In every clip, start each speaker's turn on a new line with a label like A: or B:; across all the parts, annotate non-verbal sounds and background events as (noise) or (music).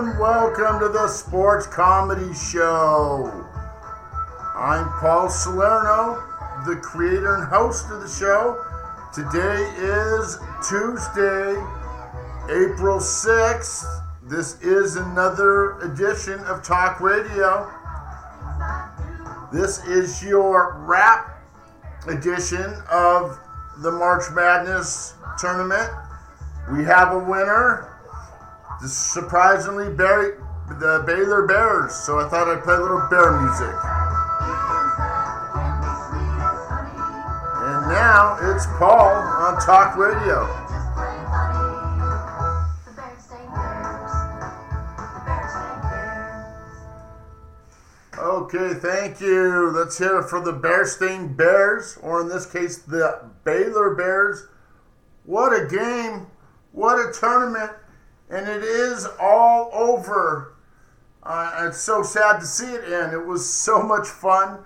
A: and welcome to the Sports Comedy Show. I'm Paul Salerno, the creator and host of the show. Today is Tuesday, April 6th. This is another edition of Talk Radio. This is your wrap edition of the March Madness tournament. We have a winner. Surprisingly, Barry, the Baylor Bears. So I thought I'd play a little bear music. And now it's Paul on Talk Radio. Okay, thank you. Let's hear for the Berenstain Bears, or in this case, the Baylor Bears. What a game! What a tournament! And it is all over. Uh, it's so sad to see it end. It was so much fun.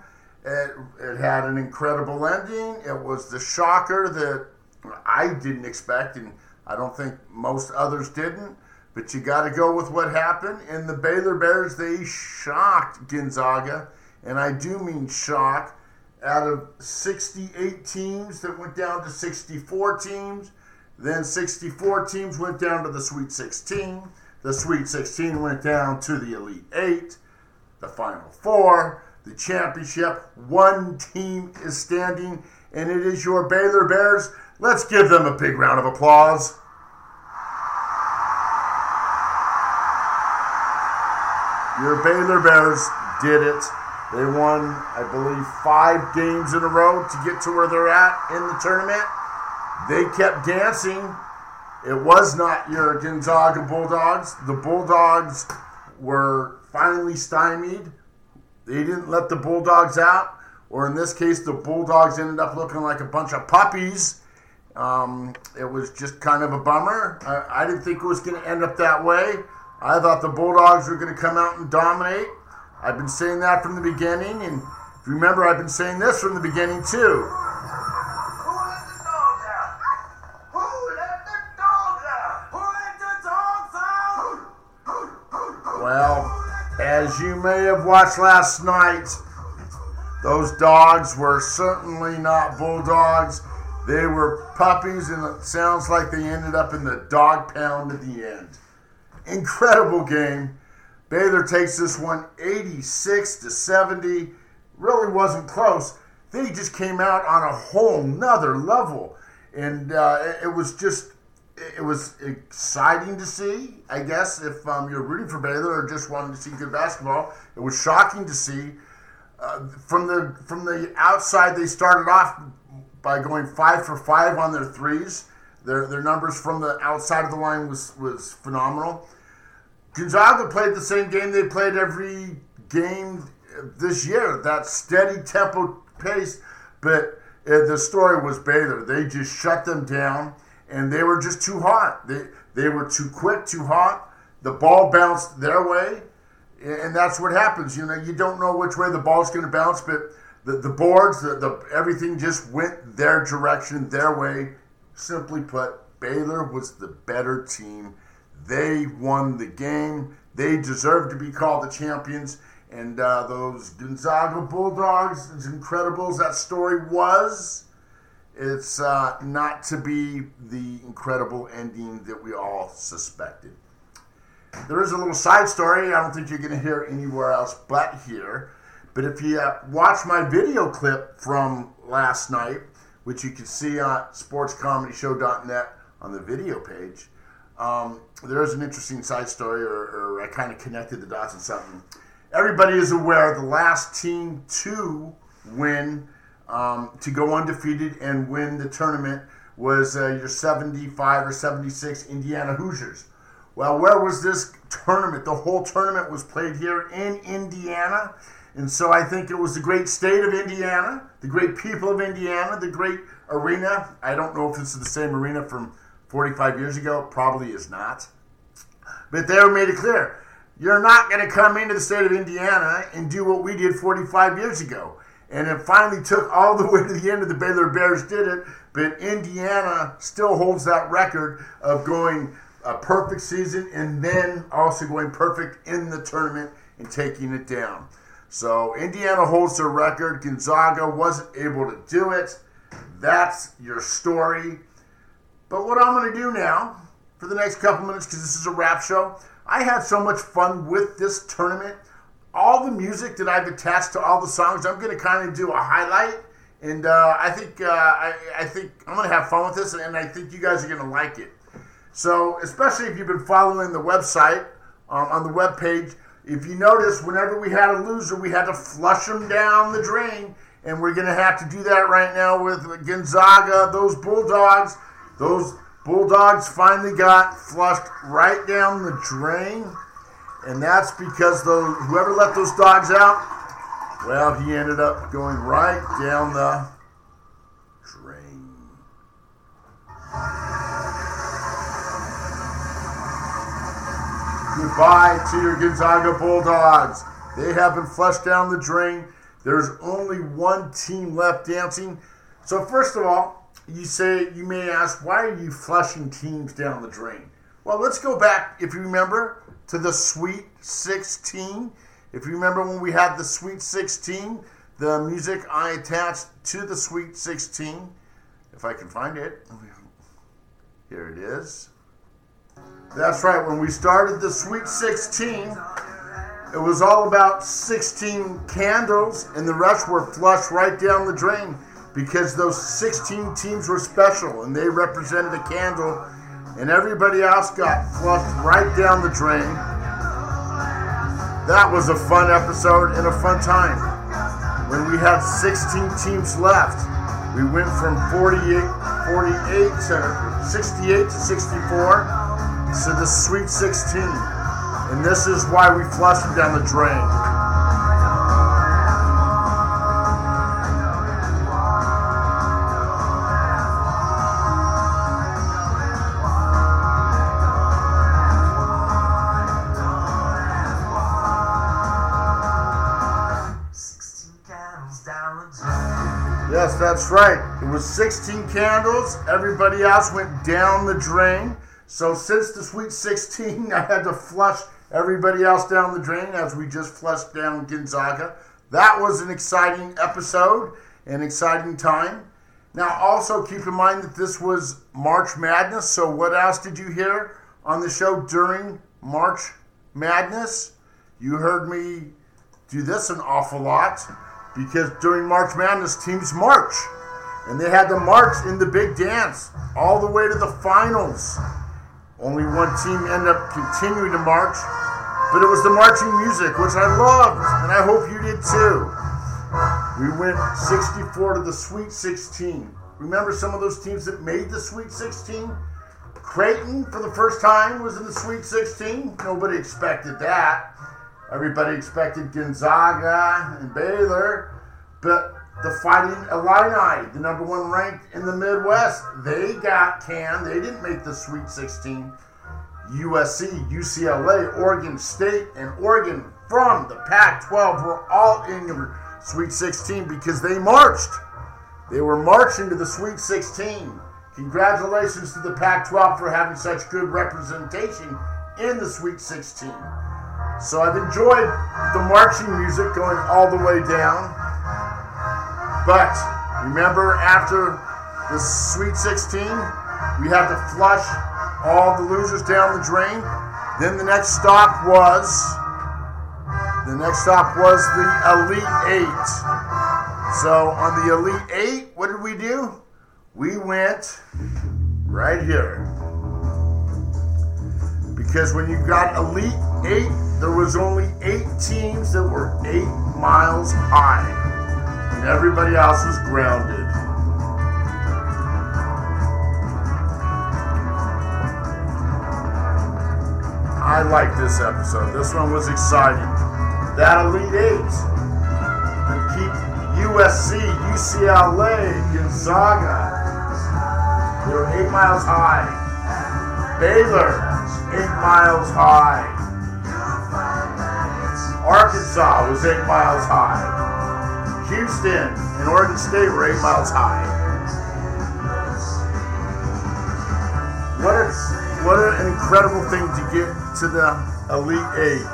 A: It, it had an incredible ending. It was the shocker that I didn't expect, and I don't think most others didn't. But you got to go with what happened. And the Baylor Bears, they shocked Gonzaga. And I do mean shock. Out of 68 teams that went down to 64 teams, then 64 teams went down to the Sweet 16. The Sweet 16 went down to the Elite Eight, the Final Four, the championship. One team is standing, and it is your Baylor Bears. Let's give them a big round of applause. Your Baylor Bears did it. They won, I believe, five games in a row to get to where they're at in the tournament. They kept dancing. It was not your Gonzaga Bulldogs. The Bulldogs were finally stymied. They didn't let the Bulldogs out, or in this case, the Bulldogs ended up looking like a bunch of puppies. Um, it was just kind of a bummer. I, I didn't think it was going to end up that way. I thought the Bulldogs were going to come out and dominate. I've been saying that from the beginning, and remember, I've been saying this from the beginning too. Well, as you may have watched last night, those dogs were certainly not bulldogs. They were puppies, and it sounds like they ended up in the dog pound at the end. Incredible game. Baylor takes this one 86 to 70. Really wasn't close. They just came out on a whole nother level. And uh, it was just, it was exciting to see, I guess, if um, you're rooting for Baylor or just wanting to see good basketball. It was shocking to see. Uh, from the from the outside, they started off by going five for five on their threes. Their, their numbers from the outside of the line was, was phenomenal. Gonzaga played the same game they played every game this year, that steady tempo pace. But uh, the story was Baylor. They just shut them down, and they were just too hot. They, they were too quick, too hot. The ball bounced their way, and that's what happens. You know, you don't know which way the ball's going to bounce, but the, the boards, the, the everything just went their direction, their way. Simply put, Baylor was the better team. They won the game. They deserve to be called the champions. And uh, those Gonzaga Bulldogs, as incredible as that story was, it's uh, not to be the incredible ending that we all suspected. There is a little side story I don't think you're going to hear anywhere else but here. But if you uh, watch my video clip from last night, which you can see on sportscomedyshow.net on the video page, um, there is an interesting side story, or, or I kind of connected the dots and something. Everybody is aware the last team to win, um, to go undefeated and win the tournament was uh, your 75 or 76 Indiana Hoosiers. Well, where was this tournament? The whole tournament was played here in Indiana. And so I think it was the great state of Indiana, the great people of Indiana, the great arena. I don't know if this is the same arena from 45 years ago. Probably is not. But they made it clear you're not going to come into the state of Indiana and do what we did 45 years ago. And it finally took all the way to the end of the Baylor Bears did it, but Indiana still holds that record of going a perfect season and then also going perfect in the tournament and taking it down. So Indiana holds their record. Gonzaga wasn't able to do it. That's your story. But what I'm going to do now for the next couple minutes, because this is a wrap show, I had so much fun with this tournament. All the music that I've attached to all the songs, I'm going to kind of do a highlight. And uh, I think uh, I, I, think I'm going to have fun with this, and I think you guys are going to like it. So, especially if you've been following the website um, on the web page, if you notice, whenever we had a loser, we had to flush them down the drain, and we're going to have to do that right now with Gonzaga. Those Bulldogs, those Bulldogs finally got flushed right down the drain, and that's because the whoever let those dogs out, well, he ended up going right down the drain. Goodbye to your Gonzaga Bulldogs. They have been flushed down the drain. There's only one team left dancing. So first of all, you say you may ask, why are you flushing teams down the drain? Well, let's go back, if you remember, to the Sweet 16. If you remember when we had the Sweet 16, the music I attached to the Sweet 16, if I can find it, here it is. That's right. When we started the Sweet 16, it was all about 16 candles, and the rest were flushed right down the drain because those 16 teams were special and they represented a candle, and everybody else got flushed right down the drain. That was a fun episode and a fun time. When we had 16 teams left, we went from 48, 48 to 68 to 64 to the Sweet 16. And this is why we flushed them down the drain. That's right. It was 16 candles. Everybody else went down the drain. So since the Sweet 16, (laughs) I had to flush everybody else down the drain as we just flushed down Gonzaga. That was an exciting episode, an exciting time. Now, also keep in mind that this was March Madness. So, what else did you hear on the show during March Madness? You heard me do this an awful lot because during March Madness, teams march. And they had to march in the big dance all the way to the finals. Only one team ended up continuing to march, but it was the marching music, which I loved, and I hope you did too. We went 64 to the Sweet 16. Remember some of those teams that made the Sweet 16? Creighton, for the first time, was in the Sweet 16. Nobody expected that. Everybody expected Gonzaga and Baylor, but the Fighting Illini, the number one ranked in the Midwest, they got canned. They didn't make the Sweet 16. USC, UCLA, Oregon State, and Oregon from the Pac 12 were all in the Sweet 16 because they marched. They were marching to the Sweet 16. Congratulations to the Pac 12 for having such good representation in the Sweet 16. So I've enjoyed the marching music going all the way down. But remember, after the Sweet 16, we had to flush all the losers down the drain. Then the next stop was the next stop was the Elite Eight. So on the Elite Eight, what did we do? We went right here. Because when you got Elite Eight, there was only eight teams that were eight miles high and everybody else is grounded. I like this episode. This one was exciting. That Elite Eight and keep USC, UCLA, Gonzaga. They were eight miles high. Baylor, eight miles high. Arkansas was eight miles high. Houston and Oregon State eight miles high. What a what an incredible thing to get to the Elite Eight.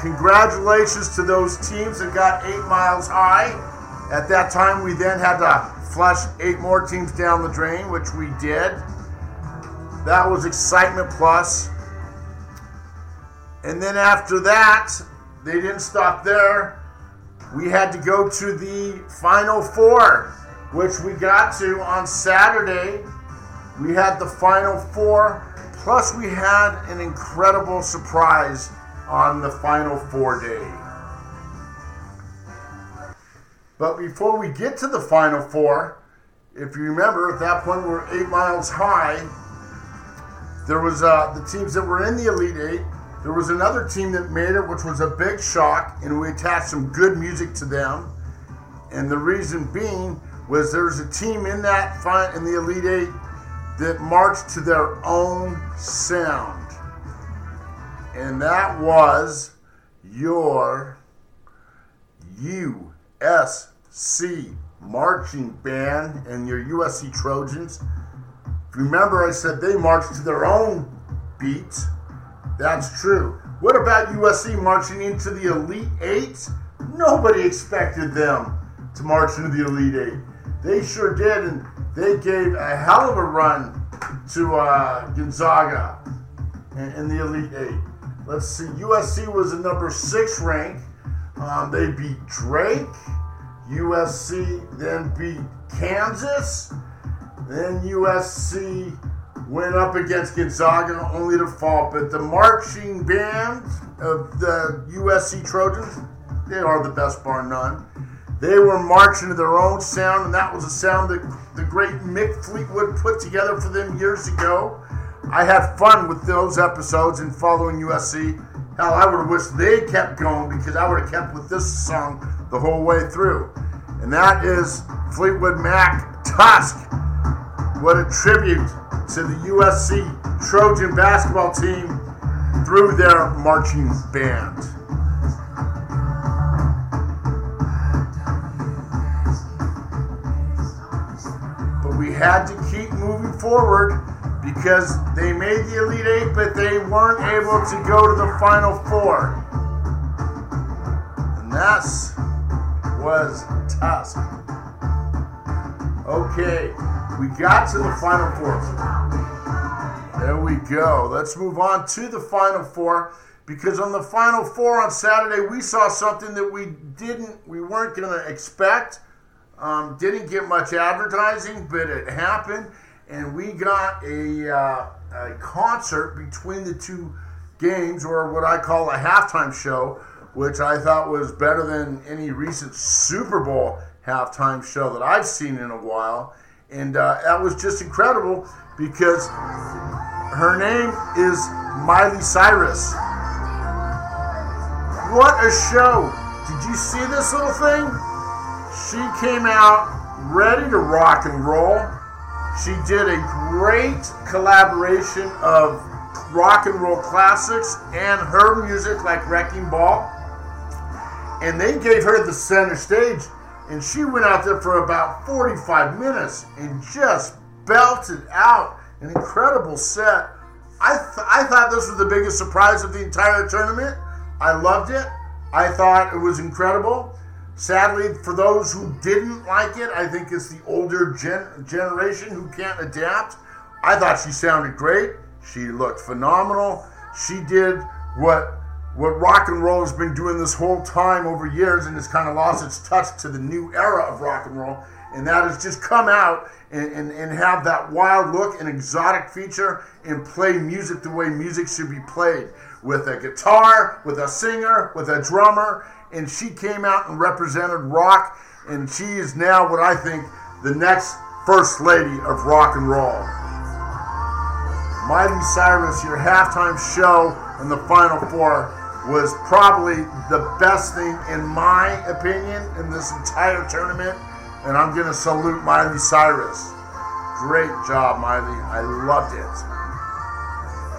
A: Congratulations to those teams that got eight miles high. At that time, we then had to flush eight more teams down the drain, which we did. That was excitement plus. And then after that, they didn't stop there. We had to go to the Final Four, which we got to on Saturday. We had the Final Four, plus we had an incredible surprise on the Final Four day. But before we get to the Final Four, if you remember, at that point we were eight miles high. There was uh, the teams that were in the Elite Eight. There was another team that made it, which was a big shock, and we attached some good music to them. And the reason being was there's a team in that in the Elite Eight that marched to their own sound, and that was your USC marching band and your USC Trojans. Remember, I said they marched to their own beat. That's true. What about USC marching into the Elite Eight? Nobody expected them to march into the Elite Eight. They sure did, and they gave a hell of a run to uh, Gonzaga in, in, the Elite Eight. Let's see, USC was the number six rank. Um, they beat Drake. USC then beat Kansas. Then USC went up against Gonzaga only to fall. But the marching band of the USC Trojans, they are the best bar none. They were marching to their own sound, and that was a sound that the great Mick Fleetwood put together for them years ago. I had fun with those episodes and following USC. Hell, I would have wished they kept going because I would have kept with this song the whole way through. And that is Fleetwood Mac Tusk. What a tribute to the USC Trojan basketball team through their marching band. But we had to keep moving forward because they made the Elite Eight, but they weren't able to go to the Final Four. And that was Tusk. Okay, we got to the Final Four. There we go. Let's move on to the Final Four because on the Final Four on Saturday we saw something that we didn't, we weren't going to expect. Um, didn't get much advertising, but it happened, and we got a, uh, a concert between the two games, or what I call a halftime show, which I thought was better than any recent Super Bowl halftime show that I've seen in a while. And uh, that was just incredible because her name is Miley Cyrus. What a show! Did you see this little thing? She came out ready to rock and roll. She did a great collaboration of rock and roll classics and her music like Wrecking Ball. And they gave her the center stage and she went out there for about 45 minutes and just belted out an incredible set. I, th- I thought this was the biggest surprise of the entire tournament. I loved it. I thought it was incredible. Sadly, for those who didn't like it, I think it's the older gen- generation who can't adapt. I thought she sounded great. She looked phenomenal. She did what what rock and roll has been doing this whole time over years and has kind of lost its touch to the new era of rock and roll. And that has just come out and, and, and have that wild look and exotic feature and play music the way music should be played with a guitar, with a singer, with a drummer. And she came out and represented rock. And she is now what I think the next first lady of rock and roll. Miley Cyrus, your halftime show in the Final Four was probably the best thing, in my opinion, in this entire tournament. And I'm going to salute Miley Cyrus. Great job, Miley. I loved it.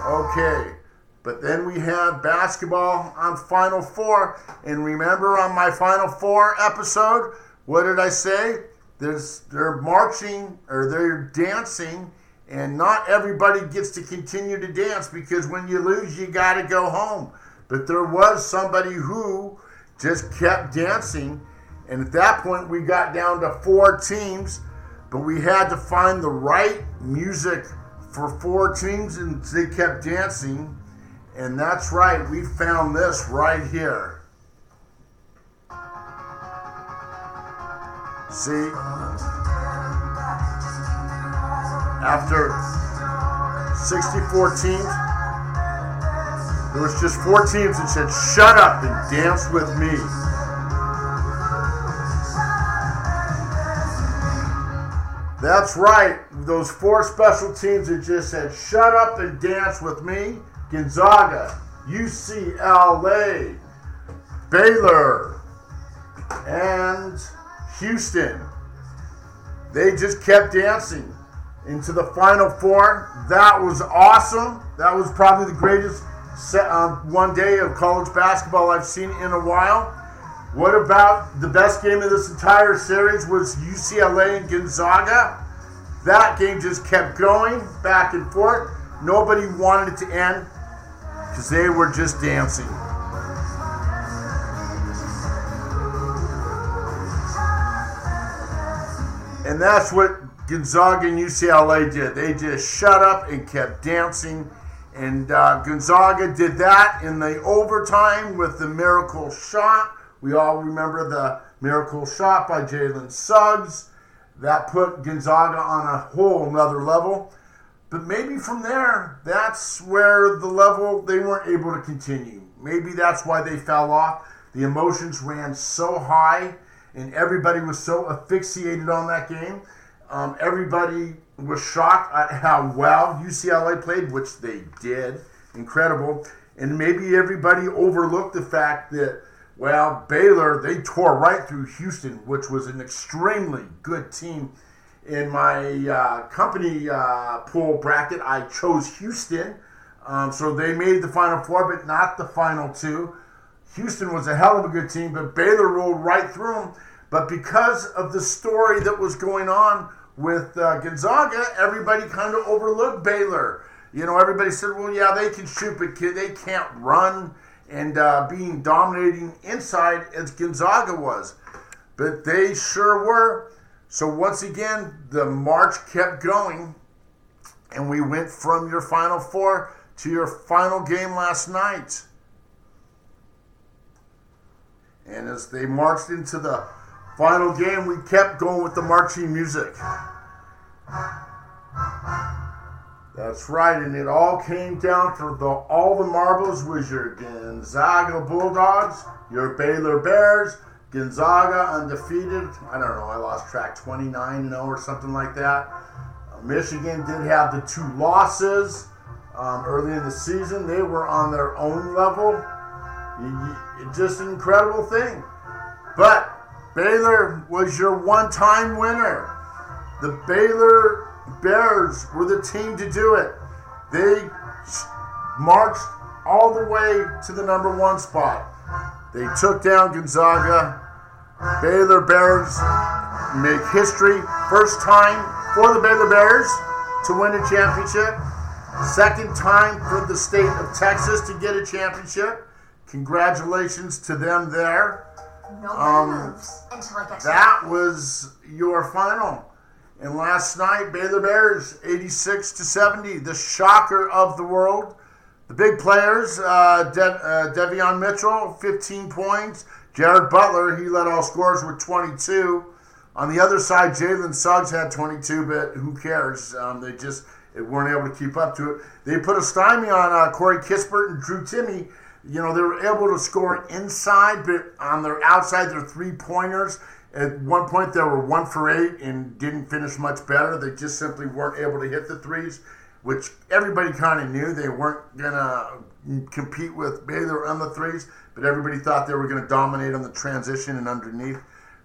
A: Okay. But then we had basketball on Final Four. And remember on my Final Four episode, what did I say? There's, they're marching or they're dancing And not everybody gets to continue to dance because when you lose, you got to go home. But there was somebody who just kept dancing. And at that point, we got down to four teams, but we had to find the right music for four teams, and they kept dancing. And that's right, we found this right here. See? After 64 teams, there was just four teams that said, shut up and dance with me. That's right. Those four special teams that just said, shut up and dance with me. Gonzaga, UCLA, Baylor, and Houston. They just kept dancing into the Final Four. That was awesome. That was probably the greatest um, one day of college basketball I've seen in a while. What about the best game of this entire series was UCLA and Gonzaga? That game just kept going back and forth. Nobody wanted it to end because they were just dancing. And that's what Gonzaga and UCLA did. They just shut up and kept dancing. And uh, Gonzaga did that in the overtime with the miracle shot. We all remember the miracle shot by Jalen Suggs. That put Gonzaga on a whole another level. But maybe from there, that's where the level they weren't able to continue. Maybe that's why they fell off. The emotions ran so high, and everybody was so asphyxiated on that game. Um, everybody was shocked at how well UCLA played, which they did. Incredible. And maybe everybody overlooked the fact that, well, Baylor, they tore right through Houston, which was an extremely good team in my uh, company uh, pool bracket, I chose Houston. Um, so they made the final four, but not the final two. Houston was a hell of a good team, but Baylor rolled right through them. But because of the story that was going on with uh, Gonzaga, everybody kind of overlooked Baylor. You know, everybody said, well, yeah, they can shoot, but they can't run and uh, being dominating inside as Gonzaga was. But they sure were. So once again, the march kept going, and we went from your final four to your final game last night. And as they marched into the final game, we kept going with the marching music. That's right, and it all came down to the all the marbles was your Gonzaga Bulldogs, your Baylor Bears, Gonzaga undefeated. I don't know. I lost track 29 0 or something like that. Uh, Michigan did have the two losses um, early in the season. They were on their own level. just an incredible thing. But Baylor was your one time winner. The Baylor Bears were the team to do it. They marched all the way to the number one spot. They took down Gonzaga. Baylor Bears make history. First time for the Baylor Bears to win a championship. Second time for the state of Texas to get a championship. Congratulations to them there.
B: No um, until I get
A: that was your final. And last night, Baylor Bears 86 to 70, the shocker of the world. The big players, uh, De- uh, Davion Mitchell, 15 points. Jared Butler, he led all scorers with 22. On the other side, Jalen Suggs had 22, but who cares? Um, they just weren't able to keep up to it. They put a stymie on uh, Corey Kispert and Drew Timme. You know, they were able to score inside, but on their outside, their three pointers. At one point, they were one for eight and didn't finish much better. They just simply weren't able to hit the threes which everybody kind of knew they weren't going to compete with Baylor on the threes, but everybody thought they were going to dominate on the transition and underneath.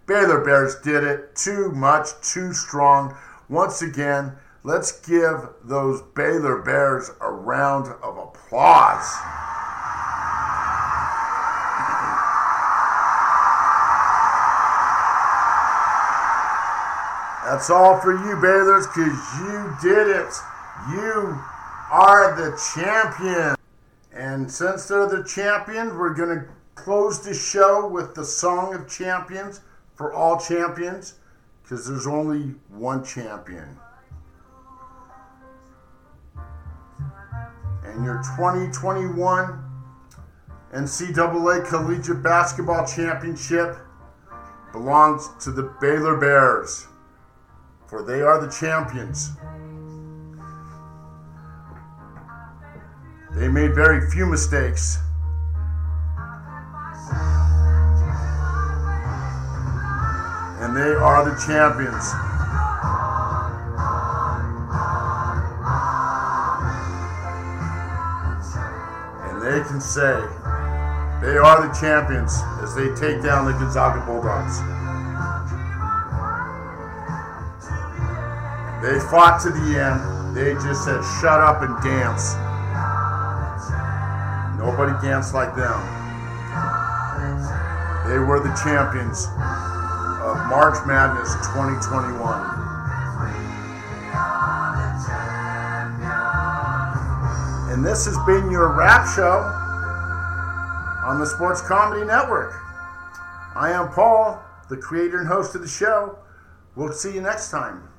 A: Baylor Bears did it too much, too strong. Once again, let's give those Baylor Bears a round of applause. That's all for you, Baylors, because you did it. You are the champion. And since they're the champion, we're going to close the show with the Song of Champions for all champions because there's only one champion. And your 2021 NCAA Collegiate Basketball Championship belongs to the Baylor Bears, for they are the champions. They made very few mistakes. And they are the champions. And they can say they are the champions as they take down the Gonzaga Bulldogs. They fought to the end. They just said, shut up and dance. Nobody danced like them. They were the champions of March Madness 2021. And this has been your wrap show on the Sports Comedy Network. I am Paul, the creator and host of the show. We'll see you next time.